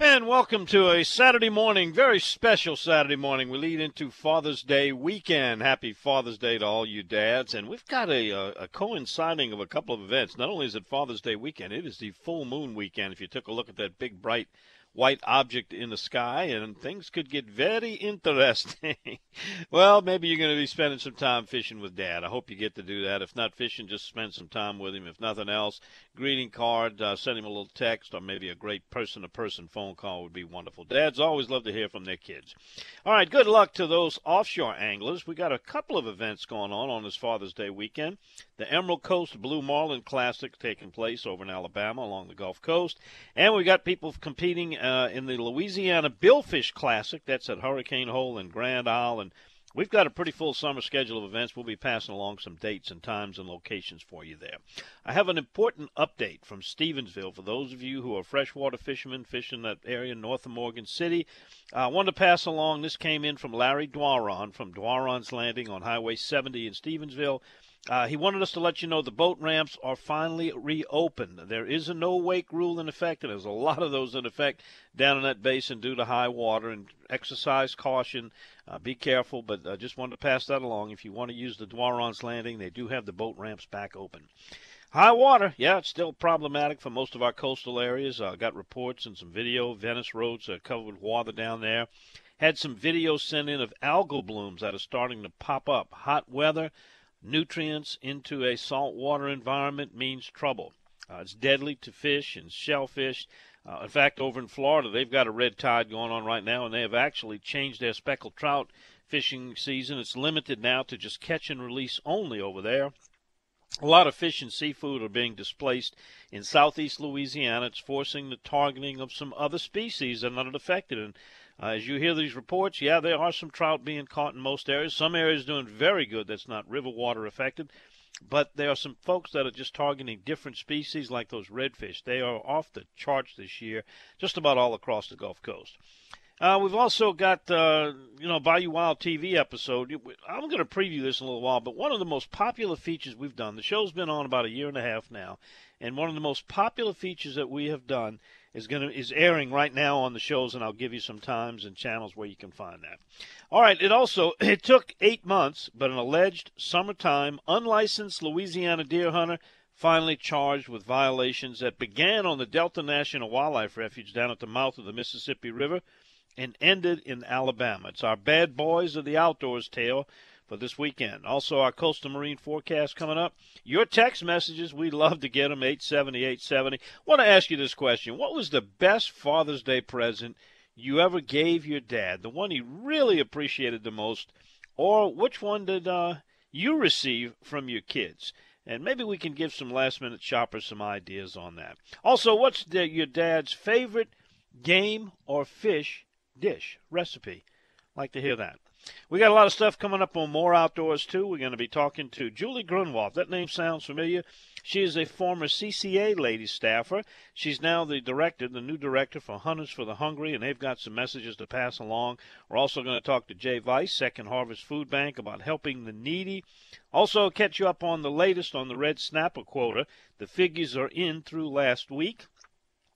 And welcome to a Saturday morning, very special Saturday morning. We lead into Father's Day weekend. Happy Father's Day to all you dads. And we've got a, a, a, coinciding of a couple of events. Not only is it Father's Day weekend, it is the full moon weekend. If you took a look at that big, bright white object in the sky, and things could get very interesting. well, maybe you're going to be spending some time fishing with Dad. I hope you get to do that. If not fishing, just spend some time with him. If nothing else, greeting card, uh, send him a little text, or maybe a great person-to-person phone call would be wonderful. Dads always love to hear from their kids. All right, good luck to those offshore anglers. We got a couple of events going on on this Father's Day weekend. The Emerald Coast Blue Marlin Classic taking place over in Alabama along the Gulf Coast, and we got people competing. Uh, in the Louisiana Billfish Classic. That's at Hurricane Hole in Grand Isle. And we've got a pretty full summer schedule of events. We'll be passing along some dates and times and locations for you there. I have an important update from Stephensville for those of you who are freshwater fishermen fishing that area north of Morgan City. I wanted to pass along. This came in from Larry Doiron from Doiron's Landing on Highway 70 in Stephensville. Uh, he wanted us to let you know the boat ramps are finally reopened. There is a no wake rule in effect, and there's a lot of those in effect down in that basin due to high water. And exercise caution, uh, be careful. But I just wanted to pass that along. If you want to use the Doiron's Landing, they do have the boat ramps back open. High water, yeah, it's still problematic for most of our coastal areas. I uh, got reports and some video. Venice roads are covered with water down there. Had some videos sent in of algal blooms that are starting to pop up. Hot weather nutrients into a saltwater environment means trouble. Uh, it's deadly to fish and shellfish. Uh, in fact, over in Florida, they've got a red tide going on right now, and they have actually changed their speckled trout fishing season. It's limited now to just catch and release only over there. A lot of fish and seafood are being displaced in southeast Louisiana. It's forcing the targeting of some other species that are not affected. And uh, as you hear these reports, yeah, there are some trout being caught in most areas. Some areas doing very good that's not river water affected. But there are some folks that are just targeting different species like those redfish. They are off the charts this year, just about all across the Gulf Coast. Uh, we've also got, uh, you know, Bayou Wild TV episode. I'm going to preview this in a little while, but one of the most popular features we've done, the show's been on about a year and a half now, and one of the most popular features that we have done is going to is airing right now on the shows, and I'll give you some times and channels where you can find that. All right. It also it took eight months, but an alleged summertime unlicensed Louisiana deer hunter finally charged with violations that began on the Delta National Wildlife Refuge down at the mouth of the Mississippi River and ended in Alabama. It's our bad boys of the outdoors tale for this weekend. Also, our coastal marine forecast coming up. Your text messages, we love to get them, 870, 870. want to ask you this question. What was the best Father's Day present you ever gave your dad? The one he really appreciated the most? Or which one did uh, you receive from your kids? And maybe we can give some last minute shoppers some ideas on that. Also, what's the, your dad's favorite game or fish dish recipe? Like to hear that. We got a lot of stuff coming up on More Outdoors, too. We're going to be talking to Julie Grunwald. That name sounds familiar. She is a former CCA lady staffer. She's now the director, the new director for Hunters for the Hungry, and they've got some messages to pass along. We're also going to talk to Jay Weiss, Second Harvest Food Bank, about helping the needy. Also, catch you up on the latest on the red snapper quota. The figures are in through last week.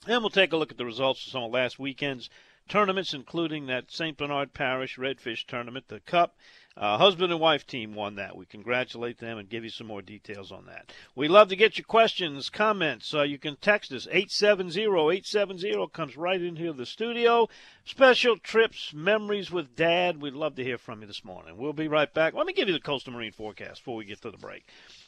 And we'll take a look at the results of some of last weekend's tournaments, including that St. Bernard Parish Redfish tournament, the Cup. Uh, husband and wife team won that. We congratulate them and give you some more details on that. We love to get your questions, comments. Uh, you can text us 870-870 comes right in here the studio. Special trips, memories with Dad. We'd love to hear from you this morning. We'll be right back. Let me give you the coastal marine forecast before we get to the break.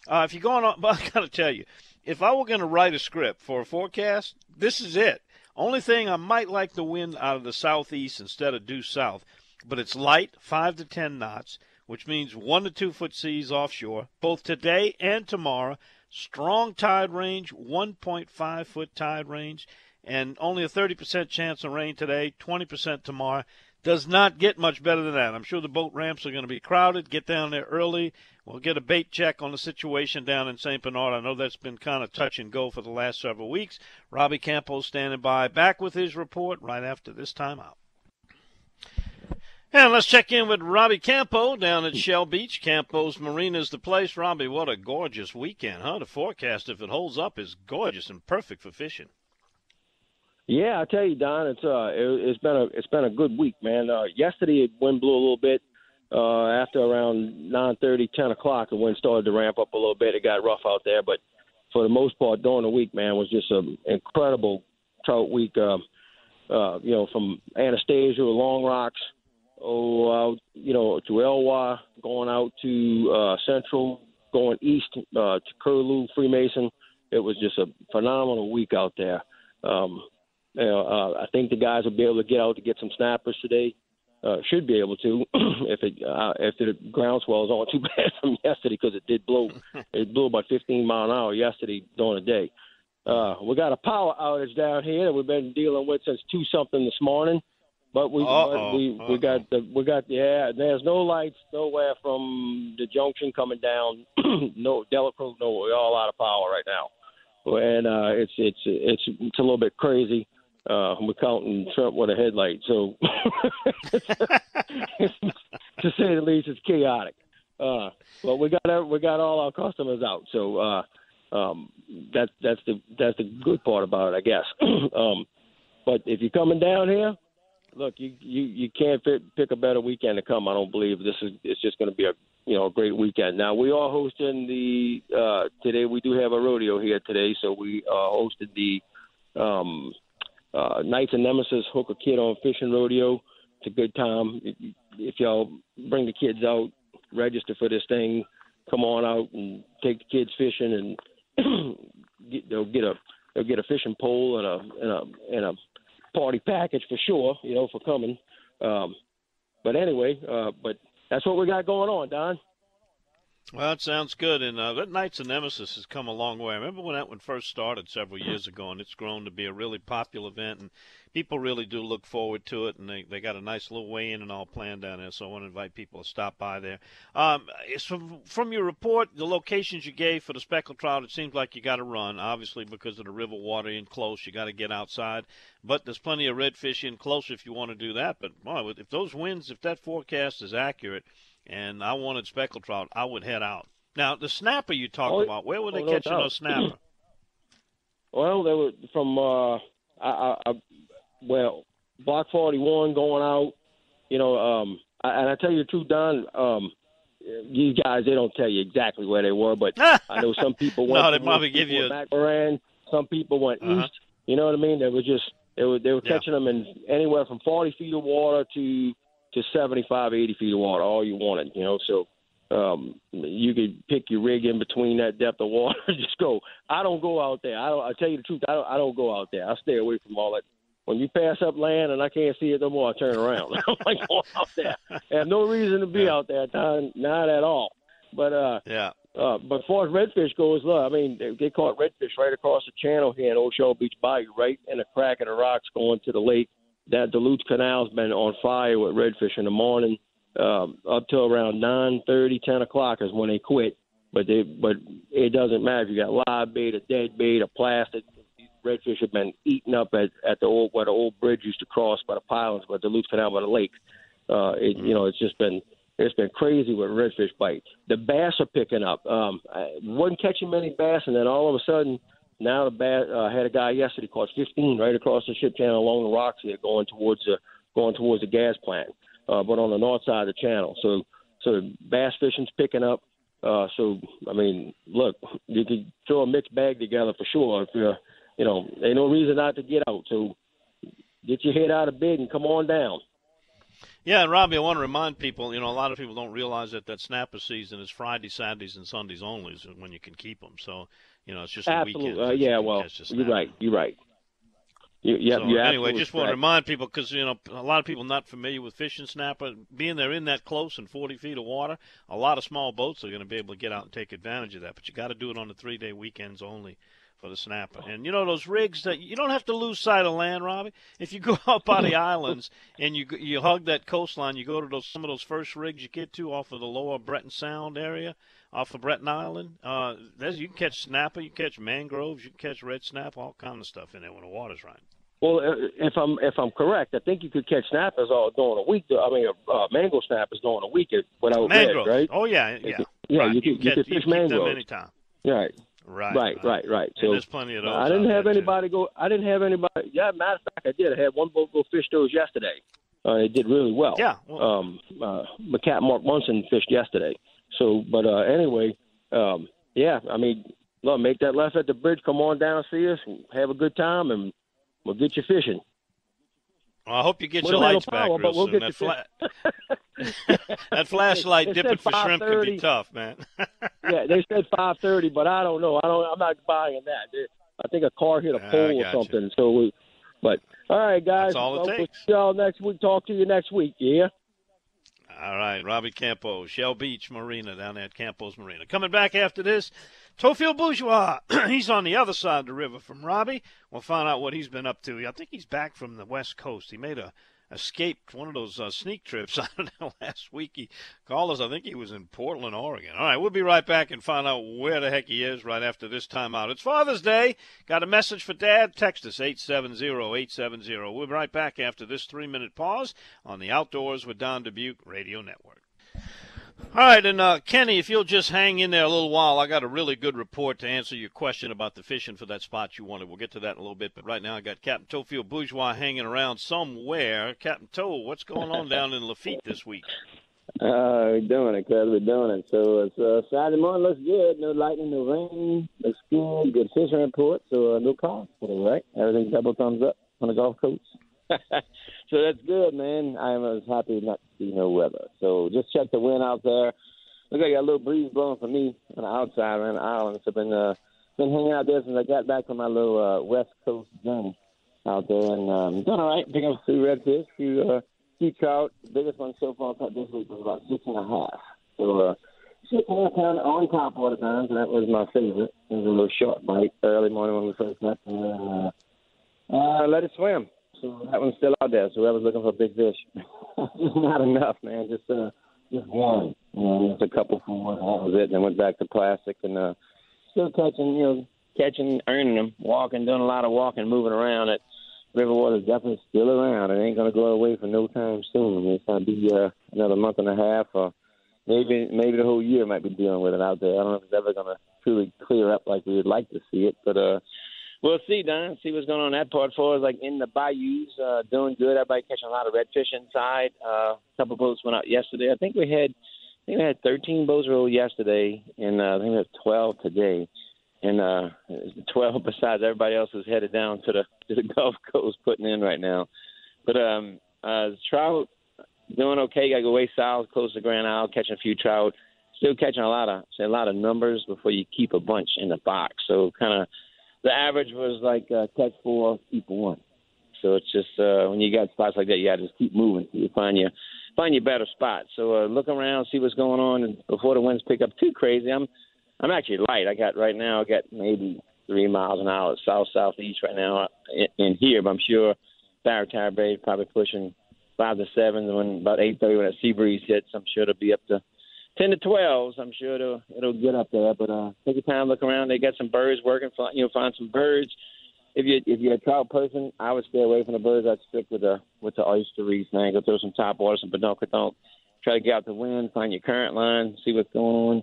Uh, if you're going on, but I got to tell you, if I were going to write a script for a forecast, this is it. Only thing I might like the wind out of the southeast instead of due south, but it's light, 5 to 10 knots, which means 1 to 2 foot seas offshore, both today and tomorrow. Strong tide range, 1.5 foot tide range, and only a 30% chance of rain today, 20% tomorrow. Does not get much better than that. I'm sure the boat ramps are going to be crowded. Get down there early. We'll get a bait check on the situation down in St. Bernard. I know that's been kind of touch and go for the last several weeks. Robbie Campo standing by, back with his report right after this timeout. And let's check in with Robbie Campo down at Shell Beach. Campo's Marina is the place. Robbie, what a gorgeous weekend, huh? The forecast, if it holds up, is gorgeous and perfect for fishing. Yeah, I tell you, Don, it's uh, it, has been a it's been a good week, man. Uh, yesterday, wind blew a little bit. Uh, after around nine thirty, ten o'clock, the wind started to ramp up a little bit. It got rough out there, but for the most part, during the week, man, was just an incredible trout week. Uh, uh, you know, from Anastasia, Long Rocks, oh, uh, you know, to Eloi, going out to uh, Central, going east uh, to Curlew, Freemason. It was just a phenomenal week out there. Um, you know, uh, I think the guys will be able to get out to get some snappers today. Uh, should be able to if it uh, if the groundswell is on too bad from yesterday because it did blow it blew about 15 mile an hour yesterday during the day. Uh, we got a power outage down here that we've been dealing with since two something this morning. But we but we we got the we got yeah. There's no lights nowhere from the junction coming down. no Delacroix, no. We're all out of power right now, and uh, it's it's it's it's a little bit crazy. Uh, we're counting Trump with a headlight, so to say the least, it's chaotic. Uh, but we got we got all our customers out, so uh, um, that's that's the that's the good part about it, I guess. um, but if you're coming down here, look, you you you can't fit, pick a better weekend to come. I don't believe this is it's just going to be a you know a great weekend. Now we are hosting the uh, today. We do have a rodeo here today, so we uh, hosted the um, uh, Knights of Nemesis hook a Kid on Fishing Rodeo. It's a good time. If y'all bring the kids out, register for this thing, come on out and take the kids fishing, and get, they'll get a they'll get a fishing pole and a and a and a party package for sure, you know, for coming. Um, but anyway, uh, but that's what we got going on, Don. Well, that sounds good. And uh, that Knights of Nemesis has come a long way. I remember when that one first started several years ago, and it's grown to be a really popular event, and people really do look forward to it. And they, they got a nice little weigh-in and all planned down there. So I want to invite people to stop by there. Um, from from your report, the locations you gave for the speckled trout, it seems like you got to run, obviously because of the river water in close. You got to get outside, but there's plenty of redfish in close if you want to do that. But boy, if those winds, if that forecast is accurate and I wanted speckled trout, I would head out. Now, the snapper you talked oh, about, where were they oh, catching no those snapper? well, they were from, uh, I, I, well, Block 41 going out, you know, um, and I tell you the truth, Don, um, you guys, they don't tell you exactly where they were, but I know some people went. no, they probably give you. Back Moran, some people went uh-huh. east. You know what I mean? They were just they were they were yeah. catching them in anywhere from forty feet of water to to 75, 80 feet of water, all you wanted, you know. So um, you could pick your rig in between that depth of water. just go. I don't go out there. I don't. I tell you the truth. I don't. I don't go out there. I stay away from all that. When you pass up land and I can't see it no more, I turn around. I don't like going out there. I have no reason to be yeah. out there, Tom, not at all. But uh, yeah. Uh, but as far as redfish goes, look, I mean, they, they caught redfish right across the channel here in Old Shell Beach Bayou, right in the crack of the rocks going to the lake that Duluth Canal's been on fire with redfish in the morning um, up till around nine thirty, ten o'clock is when they quit. But they, but it doesn't matter if you got live bait, a dead bait, a plastic. Redfish have been eaten up at, at the old where the old bridge used to cross by the pylons, by the Duluth Canal by the lake. Uh, it, you know, it's just been it's been crazy with redfish bites. The bass are picking up. Um, I wasn't catching many bass, and then all of a sudden now the bat uh, had a guy yesterday caught 15 right across the ship channel along the rocks here, going towards the going towards the gas plant, uh, but on the north side of the channel. So so bass fishing's picking up. Uh, so I mean, look, you could throw a mixed bag together for sure. If you're, you know, ain't no reason not to get out. So get your head out of bed and come on down. Yeah, and Robbie, I want to remind people, you know, a lot of people don't realize that that snapper season is Friday, Saturdays, and Sundays only when you can keep them. So you know, it's just absolutely. Uh, yeah, well, you're right. You're right. You, yeah, so, anyway, just want to remind people because you know a lot of people not familiar with fishing snapper. Being they're in that close and 40 feet of water, a lot of small boats are going to be able to get out and take advantage of that. But you got to do it on the three day weekends only for the snapper. And you know those rigs that you don't have to lose sight of land, Robbie. If you go up on the islands and you you hug that coastline, you go to those some of those first rigs you get to off of the lower Breton Sound area, off of Breton Island. Uh, there's you can catch snapper, you can catch mangroves, you can catch red snapper, all kind of stuff in there when the water's right. Well, uh, if I'm if I'm correct, I think you could catch snappers all during a week. I mean, uh, mango snappers during a week without mangroves. red, right? Oh yeah, yeah, yeah. Right. You, can, you, catch, can fish you mangroves them anytime. Right. Right, right, right, right. So there's plenty of those. I didn't have anybody too. go. I didn't have anybody. Yeah, matter of fact, I did. I had one boat go fish those yesterday. Uh, it did really well. Yeah. Well, Um, uh, my cat Mark Munson fished yesterday. So, but uh, anyway, um, yeah. I mean, look, make that left at the bridge. Come on down, see us, and have a good time, and we'll get you fishing. well, I hope you get We your don't have no lights back power, real but we'll soon. That, fla- that flashlight It dipping for shrimp can be tough, man. yeah, they said five thirty, but I don't know. I don't. I'm not buying that. I think a car hit a Ah, pole or something. So, we, but all right, guys. That's all it Well, we'll takes. see y'all next week. Talk to you next week. Yeah. All right, Robbie Campo, Shell Beach Marina down at Campos Marina. Coming back after this, Theophile Bourgeois. he's on the other side of the river from Robbie. We'll find out what he's been up to. I think he's back from the West Coast. He made a escaped one of those uh, sneak trips. I don't know. Last week he called us. I think he was in Portland, Oregon. All right, we'll be right back and find out where the heck he is right after this time out. It's Father's Day. Got a message for Dad? Text us 870-870. We'll be right back after this three-minute pause on the Outdoors with Don Dubuque Radio Network. All right, and uh, Kenny, if you'll just hang in there a little while, I got a really good report to answer your question about the fishing for that spot you wanted. We'll get to that in a little bit, but right now I got Captain Theophile Bourgeois hanging around somewhere. Captain Toe, what's going on down in Lafitte this week? Uh, we're doing it, cuz we're doing it. So it's uh, Saturday morning looks good. No lightning, no rain. Looks good. Good fishing report. So uh, no calls today, right? Everything double thumbs up on the golf course. so that's good, man. I was happy not see no weather. So just check the wind out there. Look like I got a little breeze blowing for me on the outside around the island. So I've been uh, been hanging out there since I got back from my little uh, West Coast journey out there, and um, done all right. Picking up a few redfish, few uh, sea trout. The biggest one so far caught this week was about six and a half. So uh, six and a half pound on top water time. So that was my favorite. It was a little short bite early morning when we first met, and uh, uh, let it swim. So that one's still out there. So I was looking for big fish. not enough, man. Just uh, just one. You know, just a couple for one. That was it. And then went back to plastic and uh, still catching. You know, catching, earning them, walking, doing a lot of walking, moving around. It river water is definitely still around. It ain't gonna go away for no time soon. It's gonna be uh, another month and a half, or maybe maybe the whole year might be dealing with it out there. I don't know if it's ever gonna truly clear up like we would like to see it, but uh, we'll see, Don. See what's going on in that part. For us, like in the bayous, uh, doing good. Everybody catching a lot of redfish inside. Uh, a couple boats went out yesterday. I think we had. I think we had 13 boats roll yesterday, and uh, I think we have 12 today and uh, 12 besides everybody else is headed down to the to the Gulf Coast putting in right now. But um, uh, trout doing okay. Got to go way south, close to Grand Isle, catching a few trout. Still catching a lot of say a lot of numbers before you keep a bunch in the box. So kind of the average was like uh, catch four, keep one. So it's just uh, when you got spots like that, you got to just keep moving. You find your find your better spot. So uh, look around, see what's going on, and before the winds pick up too crazy, I'm I'm actually light. I got right now. I got maybe three miles an hour south southeast right now in, in here, but I'm sure Baratow Bay probably pushing five to seven. When about eight thirty when that sea breeze hits, I'm sure it'll be up to ten to twelve. I'm sure it'll it'll get up there. But uh, take your time, look around. They got some birds working. You know, find some birds. If you if you're a trout person, I would stay away from the birds. I'd stick with the with the oyster reef thing. Go throw some top water, some badonka Try to get out the wind, find your current line, see what's going on.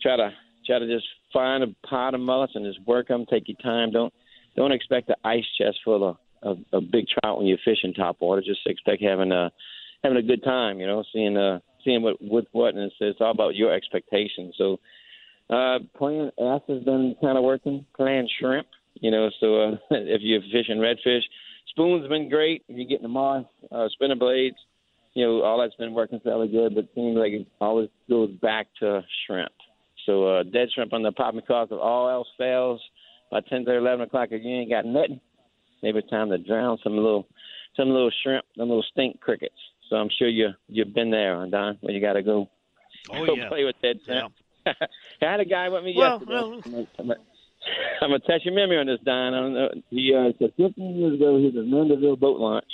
Try to try to just find a pot of mullets and just work them. Take your time. Don't don't expect the ice chest full of, of, of big trout when you're fishing top water. Just expect having a having a good time. You know, seeing uh seeing what with what, and it's, it's all about your expectations. So uh playing ass has been kind of working. Playing shrimp. You know, so uh, if you're fishing redfish, spoons been great. If you're getting them on, uh, spinner blades, you know, all that's been working fairly good. But it seems like it always goes back to shrimp. So uh, dead shrimp on the popping cork if all else fails by ten thirty, eleven o'clock if you ain't got nothing, maybe it's time to drown some little some little shrimp, some little stink crickets. So I'm sure you you've been there, Don, where you gotta go Oh go yeah. play with that. Yeah. I had a guy with me Well, yesterday. I'm gonna test your memory on this, Don. I don't know. He uh, said 15 years ago he was at Mandeville boat launch,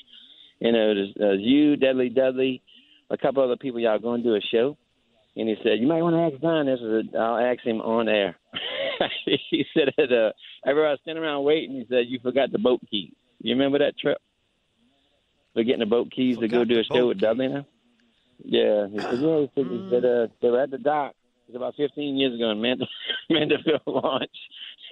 and it was, uh, you, Dudley, Dudley, a couple other people. Y'all going to do a show, and he said you might want to ask Don this. is said, I'll ask him on air. he said that uh, everybody was standing around waiting. He said you forgot the boat keys. You remember that trip? We're getting the boat keys to go do a show with Dudley now. Yeah, he said yeah. He said, he said uh, they were at the dock. It was about 15 years ago in Mand- Mandeville launch.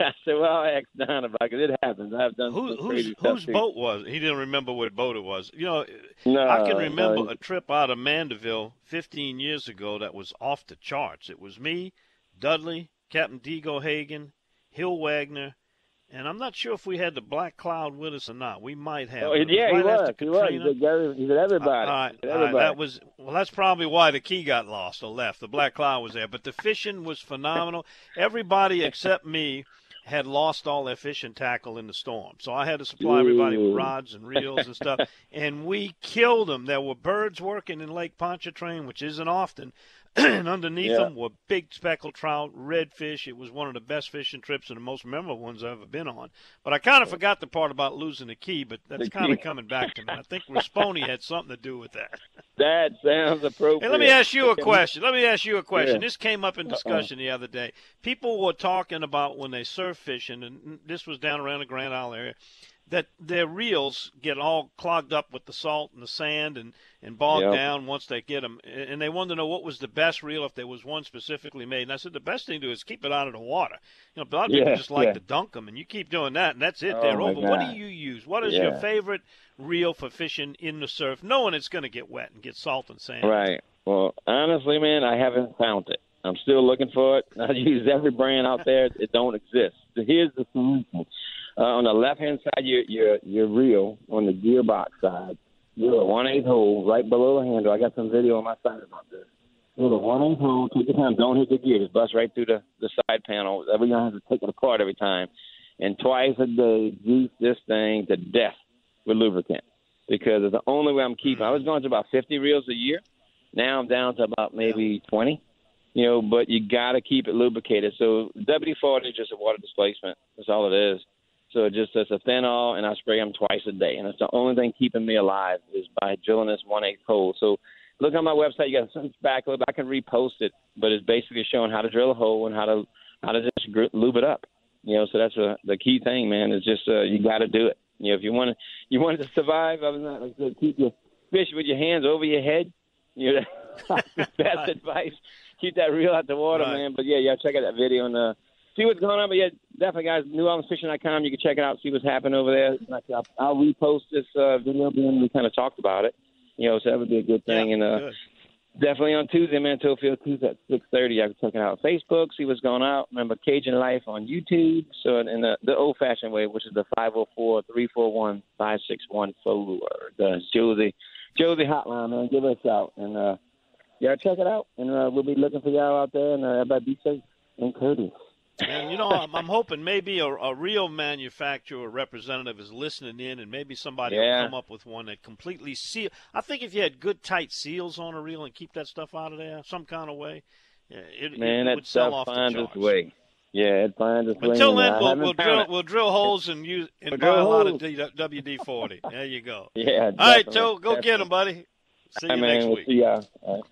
I said, well, I'll ask Don about it 'cause it happens. I've done Who, whose stuff whose too. boat was? He didn't remember what boat it was. You know, No, I can remember no, a trip out of Mandeville 15 years ago that was off the charts. It was me, Dudley, Captain Digo Hagen, Hill Wagner, and I'm not sure if we had the Black Cloud with us or not. We might have. Oh, yeah, he was. He was. He said, Gary, everybody. All right, He said all right, that was well. That's probably why the key got lost or left. The black cloud was there, but the fishing was phenomenal. Everybody except me had lost all their fishing tackle in the storm, so I had to supply everybody with rods and reels and stuff, and we killed them. There were birds working in Lake Pontchartrain, which isn't often. And underneath Yeah. them were big speckled trout, redfish. It was one of the best fishing trips and the most memorable ones I've ever been on. But I kind of forgot the part about losing the key, but that's kind of coming back to me. I think Rasponi had something to do with that. That sounds appropriate. Hey, let me ask you a question. Let me ask you a question. Yeah. This came up in discussion the other day. People were talking about when they surf fishing, and this was down around the Grand Isle area, that their reels get all clogged up with the salt and the sand and, and bogged Yep. down once they get them. And they wanted to know what was the best reel if there was one specifically made. And I said the best thing to do is keep it out of the water. You know, a lot of people Yeah, just like yeah. to dunk them, and you keep doing that, and that's it. Oh, They're over. What do you use? What is your favorite reel for fishing in the surf, knowing it's going to get wet and get salt and sand? Right. Well, honestly, man, I haven't found it. I'm still looking for it. I use every brand out there. It don't exist. Here's the solution. Uh, on the left hand side, your your your reel on the gearbox side. You're a one eighth hole right below the handle. I got some video on my side about this. You're one eighth hole. Take your time. Don't hit the gear. Just bust right through the the side panel. We're gonna have to take it apart every time. And twice a day, juice this thing to death with lubricant because it's the only way I'm keeping. I was going to about 50 reels a year. Now I'm down to about maybe 20. You know, but you got to keep it lubricated. So WD-40 is just a water displacement. That's all it is. So it just it's a phenol, and I spray them twice a day, and it's the only thing keeping me alive is by drilling this one eighth hole. So look on my website. You got some back I can repost it, but it's basically showing how to drill a hole and how to how to just gr- lube it up. You know, so that's a, the key thing, man. Is just uh, you got to do it. You know, if you want to you want to survive, than that, like said, keep your fish with your hands over your head. You know, that's best advice. Keep that reel out the water, Right. man. But yeah, yeah, check out that video and uh, see what's going on. But yeah, definitely, guys, NewOrleansFishing.com. You can check it out, see what's happening over there. I'll, I'll repost this uh, video, being we kind of talked about it. You know, so that would be a good thing. Yeah, and uh, good. definitely on Tuesday, man, Field Tuesday at six thirty. I can check it out on Facebook, see what's going on. Remember Cajun Life on YouTube. So in the, the old fashioned way, which is the 504-341-5614, The Josie Josie hotline, man. Give us a shout and uh, yeah, check it out. And uh, we'll be looking for y'all out there. And uh, everybody be safe and courteous. And you know, I'm, I'm hoping maybe a, a real manufacturer representative is listening in, and maybe somebody Yeah. will come up with one that completely seal. I think if you had good tight seals on a reel and keep that stuff out of there some kind of way, yeah, it, Man, it that would sell off finds its way. Yeah, it finds its way. Until then, we'll, we'll drill it. we'll drill holes and use and We'll buy a lot holes. of D, WD forty. There you go. Yeah. All right, definitely, Joe, go get him, buddy. See you right, man. next We'll week. see y'all. All right.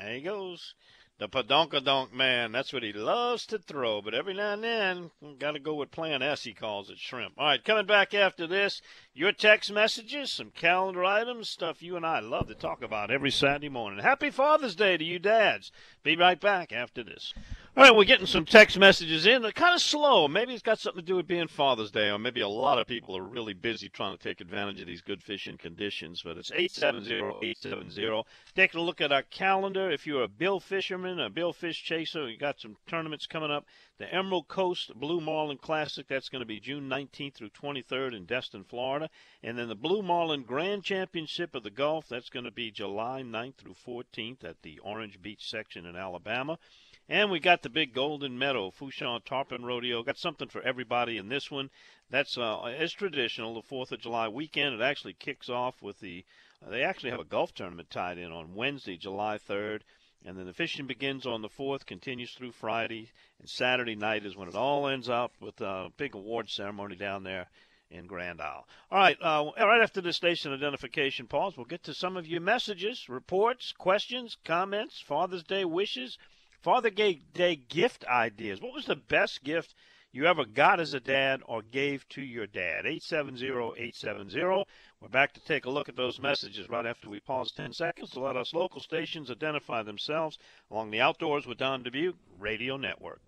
There he goes. The padonkadonk man. That's what he loves to throw. But every now and then, got to go with plan S, he calls it shrimp. All right, coming back after this, your text messages, some calendar items, stuff you and I love to talk about every Saturday morning. Happy Father's Day to you dads. Be right back after this. All right, we're getting some text messages in. They're kind of slow. Maybe it's got something to do with being Father's Day, or maybe a lot of people are really busy trying to take advantage of these good fishing conditions. But it's 870-870. Taking a look at our calendar. If you're a bill fisherman, a bill fish chaser, you got some tournaments coming up. The Emerald Coast Blue Marlin Classic, that's going to be June 19th through 23rd in Destin, Florida. And then the Blue Marlin Grand Championship of the Gulf, that's going to be July 9th through 14th at the Orange Beach section in Alabama. And we got the big Golden Meadow Fourchon Tarpon Rodeo. Got something for everybody in this one. That's uh, as traditional, the Fourth of July weekend. It actually kicks off with the. Uh, they actually have a golf tournament tied in on Wednesday, July 3rd, And then the fishing begins on the 4th, continues through Friday, and Saturday night is when it all ends up with a big award ceremony down there in Grand Isle. All right, uh, right after the station identification pause, we'll get to some of your messages, reports, questions, comments, Father's Day wishes, Father's Day gift ideas. What was the best gift you ever got as a dad or gave to your dad? 870-870. We're back to take a look at those messages right after we pause 10 seconds to let us local stations identify themselves along the Outdoors with Don Dubuque Radio Network.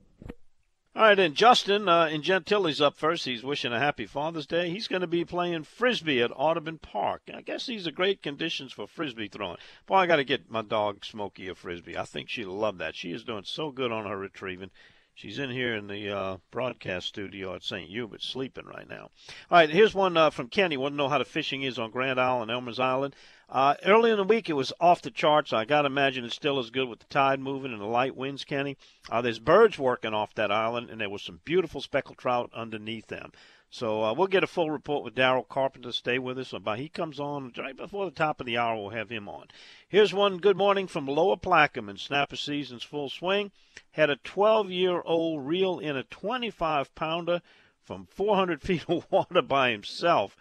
All right, and Justin uh, in Gentilly's up first. He's wishing a happy Father's Day. He's going to be playing frisbee at Audubon Park. I guess these are great conditions for frisbee throwing. Boy, I got to get my dog Smokey a frisbee. I think she'll love that. She is doing so good on her retrieving. She's in here in the uh, broadcast studio at St. Hubert, sleeping right now. All right, here's one uh, from Kenny. Want to know how the fishing is on Grand Isle and Elmer's Island? Uh, early in the week, it was off the charts. I got to imagine it's still as good with the tide moving and the light winds, Kenny. Uh, there's birds working off that island, and there was some beautiful speckled trout underneath them. So uh, we'll get a full report with Daryl Carpenter. Stay with us. But he comes on right before the top of the hour. We'll have him on. Here's one good morning from Lower Plaquemine. Snapper season's full swing. Had a 12-year-old reel in a 25-pounder from 400 feet of water by himself.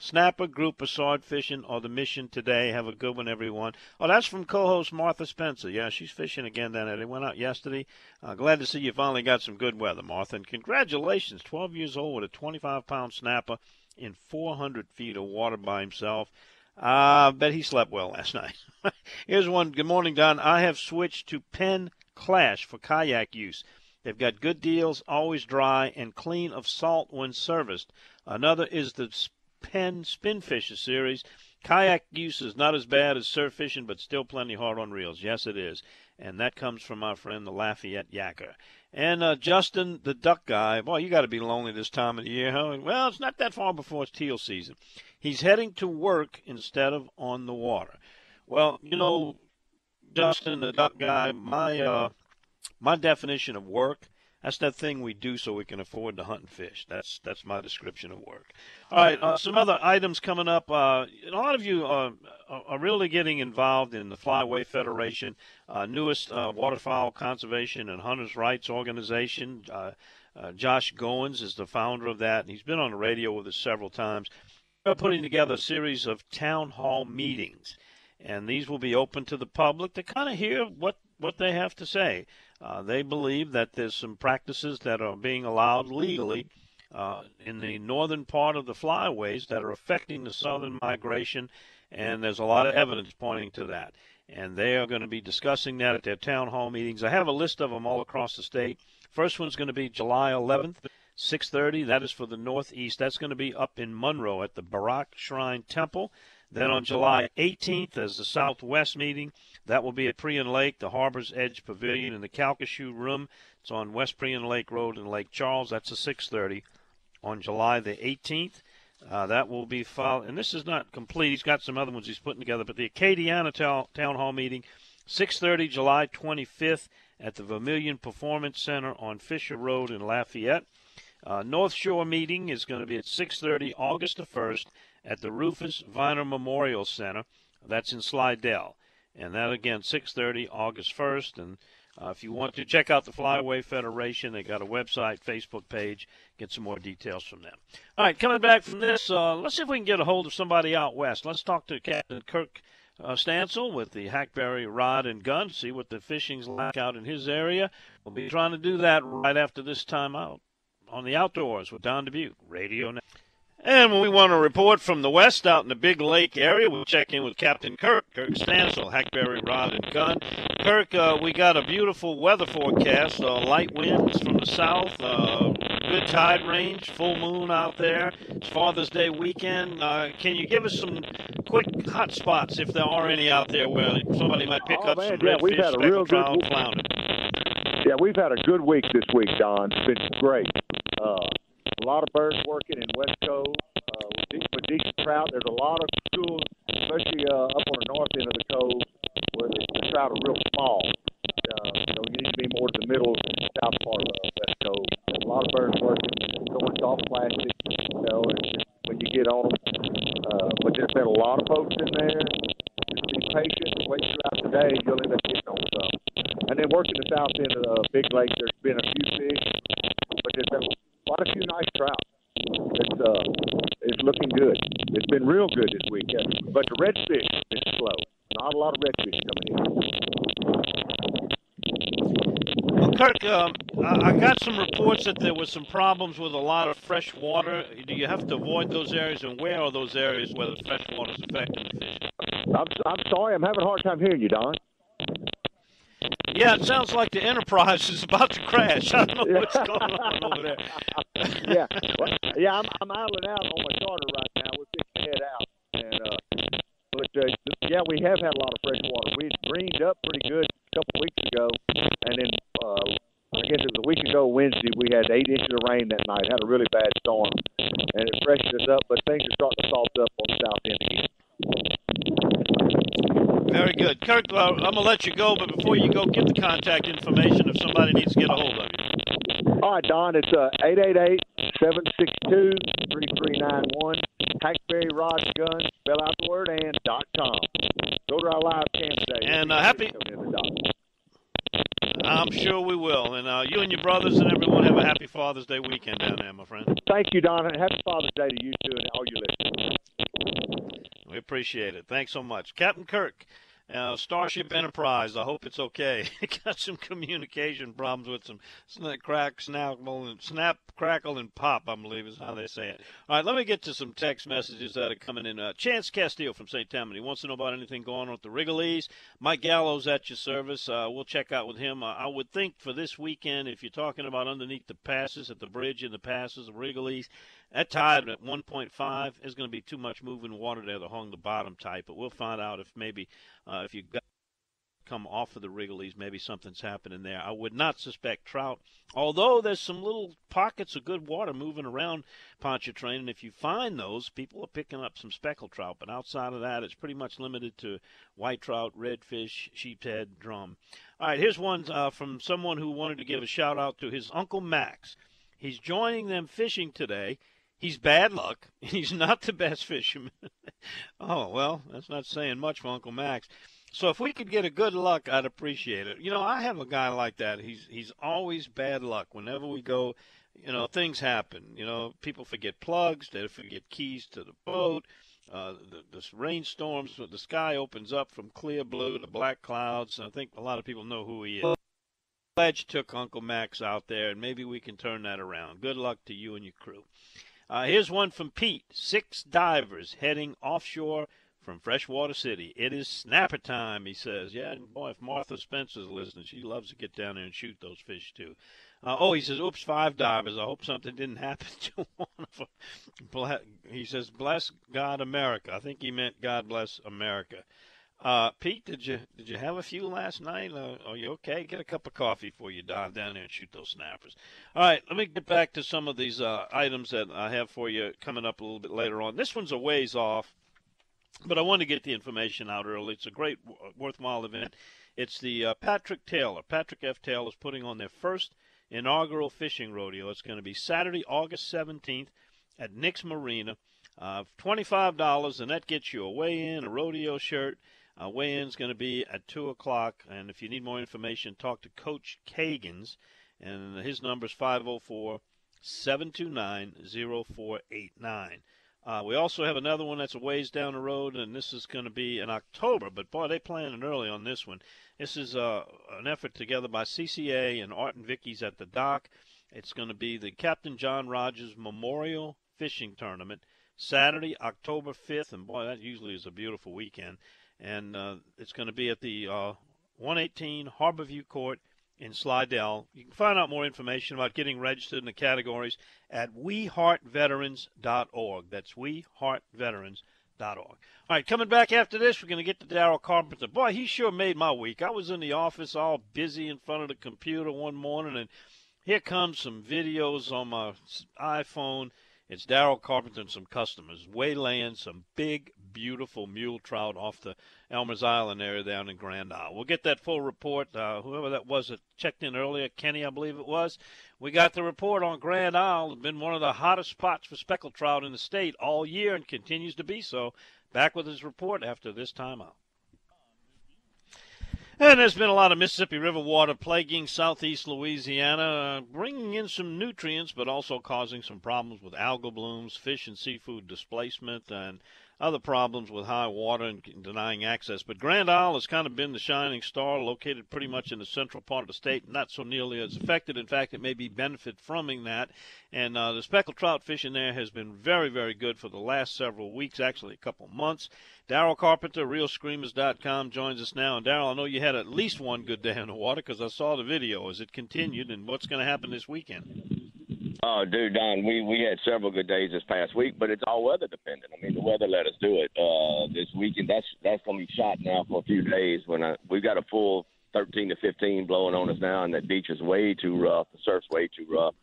Snapper, grouper, sword fishing, or the mission today. Have a good one, everyone. Oh, that's from co-host Martha Spencer. Yeah, she's fishing again down there. They went out yesterday. Uh, glad to see you finally got some good weather, Martha. And congratulations, 12 years old with a 25-pound snapper in 400 feet of water by himself. I uh, bet he slept well last night. Here's one. Good morning, Don. I have switched to Penn Clash for kayak use. They've got good deals, always dry and clean of salt when serviced. Another is the Penn Spinfisher series. Kayak use is not as bad as surf fishing, but still plenty hard on reels. Yes, it is. And that comes from our friend the Lafayette Yacker. And uh, Justin, the duck guy, boy, you got to be lonely this time of the year, huh? Well, it's not that far before it's teal season. He's heading to work instead of on the water. Well, you know, Justin, the duck guy, my uh, my definition of work that's that thing we do so we can afford to hunt and fish. That's that's my description of work. All right, uh, some other items coming up. Uh, a lot of you are, are really getting involved in the Flyway Federation, uh, newest uh, waterfowl conservation and hunters' rights organization. Uh, uh, Josh Goins is the founder of that, and he's been on the radio with us several times. We're putting together a series of town hall meetings, and these will be open to the public to kind of hear what what they have to say. Uh, they believe that there's some practices that are being allowed legally uh, in the northern part of the flyways that are affecting the southern migration, and there's a lot of evidence pointing to that. And they are going to be discussing that at their town hall meetings. I have a list of them all across the state. First one's going to be July 11th, 6:30. That is for the Northeast. That's going to be up in Monroe at the Barak Shrine Temple. Then on July 18th, there's the Southwest meeting. That will be at Prien Lake, the Harbor's Edge Pavilion in the Calcasieu Room. It's on West Prien Lake Road in Lake Charles. That's a 6:30 on July the 18th. Uh, that will be followed, and this is not complete. He's got some other ones he's putting together, but the Acadiana Town, Town Hall meeting, 6:30 July 25th at the Vermilion Performance Center on Fisher Road in Lafayette. Uh, North Shore meeting is going to be at 6:30 August the 1st at the Rufus Viner Memorial Center. That's in Slidell and that again 6:30 August 1st. And uh, if you want to check out the Flyway Federation, they got a website, Facebook page. Get some more details from them. All right, coming back from this, uh, let's see if we can get a hold of somebody out west. Let's talk to Captain Kirk uh, Stansel with the Hackberry Rod and Gun. See what the fishing's like out in his area. We'll be trying to do that right after this time out on the outdoors with Don Dubuque Radio. Network. And when we want a report from the west out in the Big Lake area, we'll check in with Captain Kirk, Kirk Stansel, Hackberry Rod and Gun. Kirk, uh, we got a beautiful weather forecast, uh, light winds from the south, uh, good tide range, full moon out there. It's Father's Day weekend. Uh, can you give us some quick hot spots, if there are any out there, where somebody might pick oh, up man, some yeah, redfish, we've had a real good trout, flounder? Yeah, we've had a good week this week, Don. It's been great. Uh, a lot of birds working in West Cove. Uh, with, de- with decent trout, there's a lot of schools, especially uh, up on the north end of the cove, where the, trout are real small. Uh, so you need to be more to the middle and south part of West Cove. There's a lot of birds working, going soft plastic, you know, and just when you get on them. Uh, but there's been a lot of folks in there. Just be patient, wait throughout the day, you'll end up getting on some. And then working the south end of the Big Lake, there's been a few fish, but there's been quite a few nice trout. It's uh, it's looking good. It's been real good this week, yeah. but the redfish is slow. Not a lot of redfish coming in. Well, Kirk, um, I I got some reports that there was some problems with a lot of fresh water. Do you have to avoid those areas, and where are those areas where the fresh water is affecting the fish? I'm I'm sorry, I'm having a hard time hearing you, Don. Yeah, it sounds like the Enterprise is about to crash. I don't know what's going on over there. yeah, well, yeah, I'm I'm idling out on my charter right now. We're fixing head out, and uh, but uh, yeah, we have had a lot of fresh water. We greened up pretty good a couple weeks ago, and then uh, I guess it was a week ago Wednesday we had eight inches of rain that night. Had a really bad storm, and it freshened us up. But things are starting to salt up on the south end again. Very good, Kirk. Uh, I'm gonna let you go, but before you go, get the contact information if somebody needs to get a hold of you. All right, Don, it's uh, 888-762-3391. Hackberry Rod Gun, spell out the word and dot com. Go to our live cam today. And, uh, happy- I'm sure we will. And uh, you and your brothers and everyone have a happy Father's Day weekend down there, my friend. Thank you, Don, happy Father's Day to you too and all your listeners. We appreciate it. Thanks so much, Captain Kirk. Uh, Starship Enterprise. I hope it's okay. Got some communication problems with some snap, crack, snackle, and snap, crackle, and pop. I believe is how they say it. All right, let me get to some text messages that are coming in. Uh, Chance Castillo from St. Tammany wants to know about anything going on with the Rigolets. Mike Gallows at your service. Uh, we'll check out with him. Uh, I would think for this weekend, if you're talking about underneath the passes at the bridge and the passes of Rigolets, that tide at 1.5 is going to be too much moving water there to hung the bottom tight. But we'll find out if maybe uh, if you got come off of the Rigolets, maybe something's happening there. I would not suspect trout, although there's some little pockets of good water moving around Pontchartrain, and if you find those, people are picking up some speckled trout. But outside of that, it's pretty much limited to white trout, redfish, sheephead, drum. All right, here's one uh, from someone who wanted to give a shout out to his uncle Max. He's joining them fishing today. He's bad luck. He's not the best fisherman. oh, well, that's not saying much for Uncle Max. So if we could get a good luck, I'd appreciate it. You know, I have a guy like that. He's he's always bad luck. Whenever we go, you know, things happen. You know, people forget plugs, they forget keys to the boat. Uh, the, the rainstorms, the sky opens up from clear blue to black clouds. I think a lot of people know who he is. You took Uncle Max out there, and maybe we can turn that around. Good luck to you and your crew. Uh, here's one from Pete. Six divers heading offshore from Freshwater City. It is snapper time, he says. Yeah, and boy, if Martha Spencer's listening, she loves to get down there and shoot those fish, too. Uh, oh, he says, oops, five divers. I hope something didn't happen to one of them. He says, bless God, America. I think he meant God bless America. Uh, Pete, did you did you have a few last night? Uh, are you okay? Get a cup of coffee before you dive down there and shoot those snappers. All right, let me get back to some of these uh, items that I have for you coming up a little bit later on. This one's a ways off, but I want to get the information out early. It's a great, worthwhile event. It's the uh, Patrick Taylor. Patrick F. Taylor is putting on their first inaugural fishing rodeo. It's going to be Saturday, August 17th at Nick's Marina. Uh, $25, and that gets you a weigh-in, a rodeo shirt, uh, weigh-in's going to be at 2 o'clock, and if you need more information, talk to Coach Kagans, and his number is 504 729 0489. Uh, we also have another one that's a ways down the road, and this is going to be in October. But boy, they planning early on this one. This is uh, an effort together by CCA and Art and Vicky's at the dock. It's going to be the Captain John Rogers Memorial Fishing Tournament, Saturday, October 5th, and boy, that usually is a beautiful weekend and uh, it's going to be at the uh, 118 Harborview Court in Slidell. You can find out more information about getting registered in the categories at weheartveterans.org. That's weheartveterans.org. All right, coming back after this, we're going to get to Daryl Carpenter. Boy, he sure made my week. I was in the office all busy in front of the computer one morning, and here comes some videos on my iPhone. It's Daryl Carpenter and some customers waylaying some big beautiful mule trout off the Elmer's Island area down in Grand Isle. We'll get that full report. Uh, whoever that was that checked in earlier, Kenny, I believe it was, we got the report on Grand Isle. It's been one of the hottest spots for speckled trout in the state all year and continues to be so. Back with his report after this time out. And there's been a lot of Mississippi River water plaguing southeast Louisiana, uh, bringing in some nutrients, but also causing some problems with algal blooms, fish and seafood displacement, and other problems with high water and denying access. But Grand Isle has kind of been the shining star, located pretty much in the central part of the state, not so nearly as affected. In fact, it may be benefit from that. And uh, the speckled trout fishing there has been very, very good for the last several weeks, actually a couple months. Daryl Carpenter, ReelScreamers.com, joins us now. And Daryl, I know you had at least one good day in the water because I saw the video as it continued. And what's going to happen this weekend? Oh, dude, Don, we we had several good days this past week, but it's all weather dependent. I mean, the weather let us do it. Uh, this weekend, that's that's gonna be shot now for a few days. When I, we've got a full 13 to 15 blowing on us now, and that beach is way too rough. The surf's way too rough.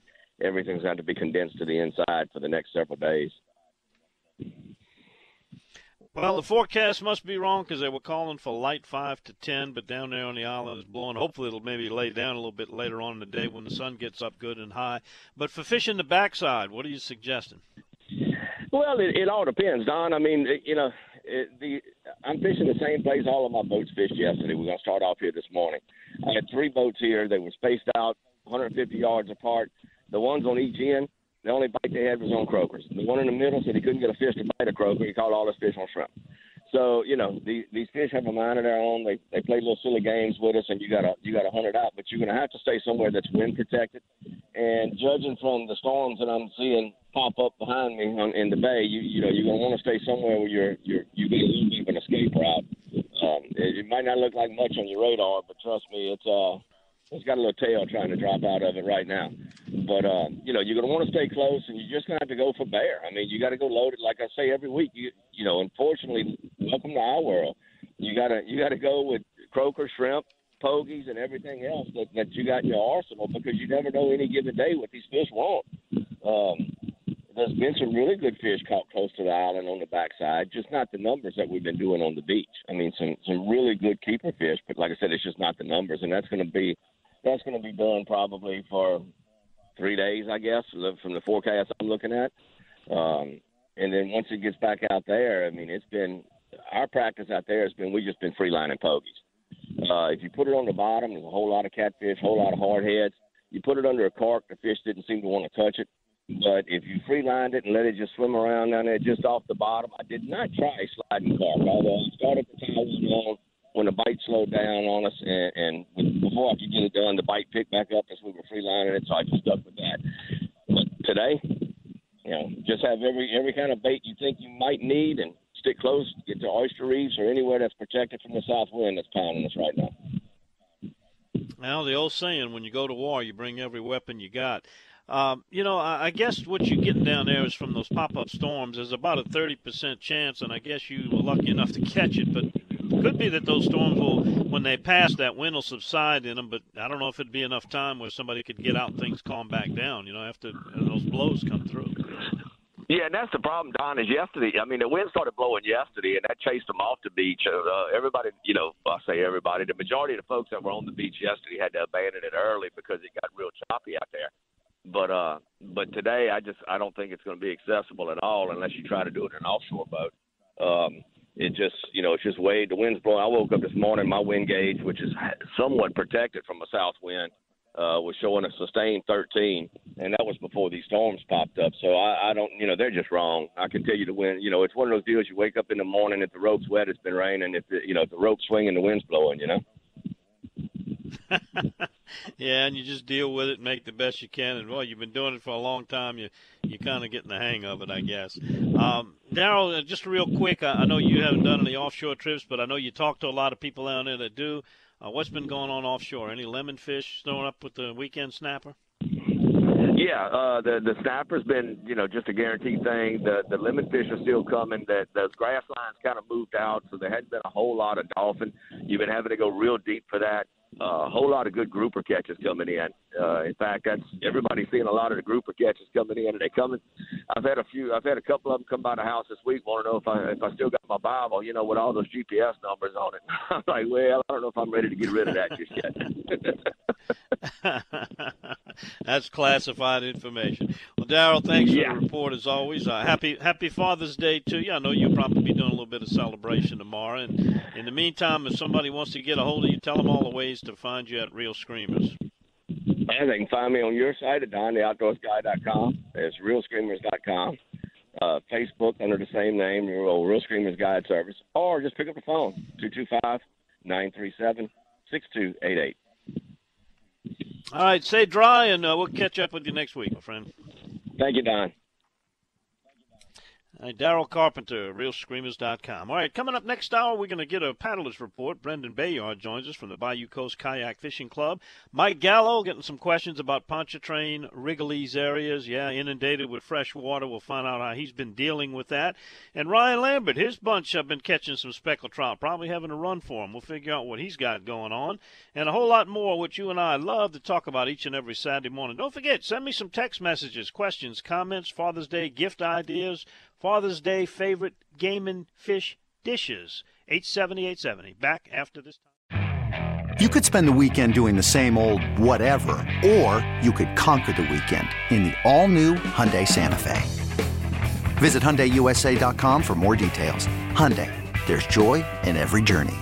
Everything's got to be condensed to the inside for the next several days. Well, the forecast must be wrong because they were calling for light five to ten, but down there on the island is blowing. Hopefully, it'll maybe lay down a little bit later on in the day when the sun gets up good and high. But for fishing the backside, what are you suggesting? Well, it, it all depends, Don. I mean, you know, it, the I'm fishing the same place all of my boats fished yesterday. We're gonna start off here this morning. I had three boats here. They were spaced out 150 yards apart. The ones on each end the only bite they had was on croakers. The one in the middle said he couldn't get a fish to bite a croaker. He caught all his fish on shrimp. So you know these these fish have a mind of their own. They they play little silly games with us, and you gotta you gotta hunt it out. But you're gonna have to stay somewhere that's wind protected. And judging from the storms that I'm seeing pop up behind me on, in the bay, you you know you're gonna want to stay somewhere where you're you're you get a little bit of an escape route. Um, it, it might not look like much on your radar, but trust me, it's uh it's got a little tail trying to drop out of it right now. But uh, you know, you're going to want to stay close, and you're just going to have to go for bear. I mean, you got to go loaded. Like I say every week, you you know, unfortunately, welcome to our world. You gotta you got to go with croaker, shrimp, pogies, and everything else that that you got in your arsenal because you never know any given day what these fish want. Um, there's been some really good fish caught close to the island on the backside, just not the numbers that we've been doing on the beach. I mean, some some really good keeper fish, but like I said, it's just not the numbers, and that's going to be that's going to be done probably for three days, I guess, from the forecast I'm looking at. Um, and then once it gets back out there, I mean, it's been our practice out there has been we just been freelining pogies. Uh, if you put it on the bottom, there's a whole lot of catfish, a whole lot of hardheads. You put it under a cork, the fish didn't seem to want to touch it. But if you freelined it and let it just swim around down there just off the bottom, I did not try sliding cork, although I started to tie one on when the bite slowed down on us, and, and before I could get it done, the bite picked back up as we were freelining it, so I just stuck with that. But today, you know, just have every every kind of bait you think you might need, and stick close. Get to oyster reefs or anywhere that's protected from the south wind that's pounding us right now. Now the old saying, when you go to war, you bring every weapon you got. Um, you know, I, I guess what you're getting down there is from those pop-up storms. There's about a 30% chance, and I guess you were lucky enough to catch it. But it could be that those storms will, when they pass, that wind will subside in them. But I don't know if it'd be enough time where somebody could get out and things calm back down. You know, after those blows come through. Yeah, and that's the problem, Don. Is yesterday? I mean, the wind started blowing yesterday, and that chased them off the beach. Uh, everybody, you know, I say everybody. The majority of the folks that were on the beach yesterday had to abandon it early because it got real choppy out there. But uh, but today, I just I don't think it's going to be accessible at all unless you try to do it in an offshore boat. Um, it just you know it's just way the wind's blowing. I woke up this morning, my wind gauge, which is somewhat protected from a south wind, uh, was showing a sustained 13, and that was before these storms popped up. So I, I don't, you know, they're just wrong. I can tell you the wind, you know, it's one of those deals. You wake up in the morning, if the rope's wet, it's been raining. If the, you know, if the rope's swinging, the wind's blowing. You know. yeah, and you just deal with it and make the best you can. And well, you've been doing it for a long time. You you kind of getting the hang of it, I guess. Um, Daryl, uh, just real quick, I, I know you haven't done any offshore trips, but I know you talk to a lot of people down there that do. Uh, what's been going on offshore? Any lemon fish throwing up with the weekend snapper? Yeah, uh, the the snapper's been you know just a guaranteed thing. The the lemon fish are still coming. That those grass lines kind of moved out, so there hadn't been a whole lot of dolphin. You've been having to go real deep for that a whole lot of good grouper catches coming in. Uh, in fact, that's everybody's seeing a lot of the grouper catches coming in, and they coming. I've had a few. I've had a couple of them come by the house this week. Want to know if I if I still got my Bible, you know, with all those GPS numbers on it. I'm like, well, I don't know if I'm ready to get rid of that just yet. That's classified information. Well, Daryl, thanks Yeah. for the report as always. Uh, happy Happy Father's Day to you. I know you'll probably be doing a little bit of celebration tomorrow. And in the meantime, if somebody wants to get a hold of you, tell them all the ways to find you at Reel Screamers. And they can find me on your site at dontheoutdoorsguy.com. It's reelscreamers.com. Uh, Facebook under the same name, Reel, Reel Screamers Guide Service. Or just pick up the phone, 225 937 6288. All right, stay dry, and uh, we'll catch up with you next week, my friend. Thank you, Don. All right, Daryl Carpenter, reelscreamers.com. All right, coming up next hour, we're going to get a paddler's report. Brendan Bayard joins us from the Bayou Coast Kayak Fishing Club. Mike Gallo getting some questions about Pontchartrain, Rigolets areas. Yeah, inundated with fresh water. We'll find out how he's been dealing with that. And Ryan Lambert, his bunch have been catching some speckled trout, probably having a run for him. We'll figure out what he's got going on. And a whole lot more, which you and I love to talk about each and every Saturday morning. Don't forget, send me some text messages, questions, comments, Father's Day gift ideas, Father's Day favorite game and fish dishes. 870 870. Back after this time. You could spend the weekend doing the same old whatever, or you could conquer the weekend in the all-new Hyundai Santa Fe. Visit HyundaiUSA.com for more details. Hyundai, there's joy in every journey.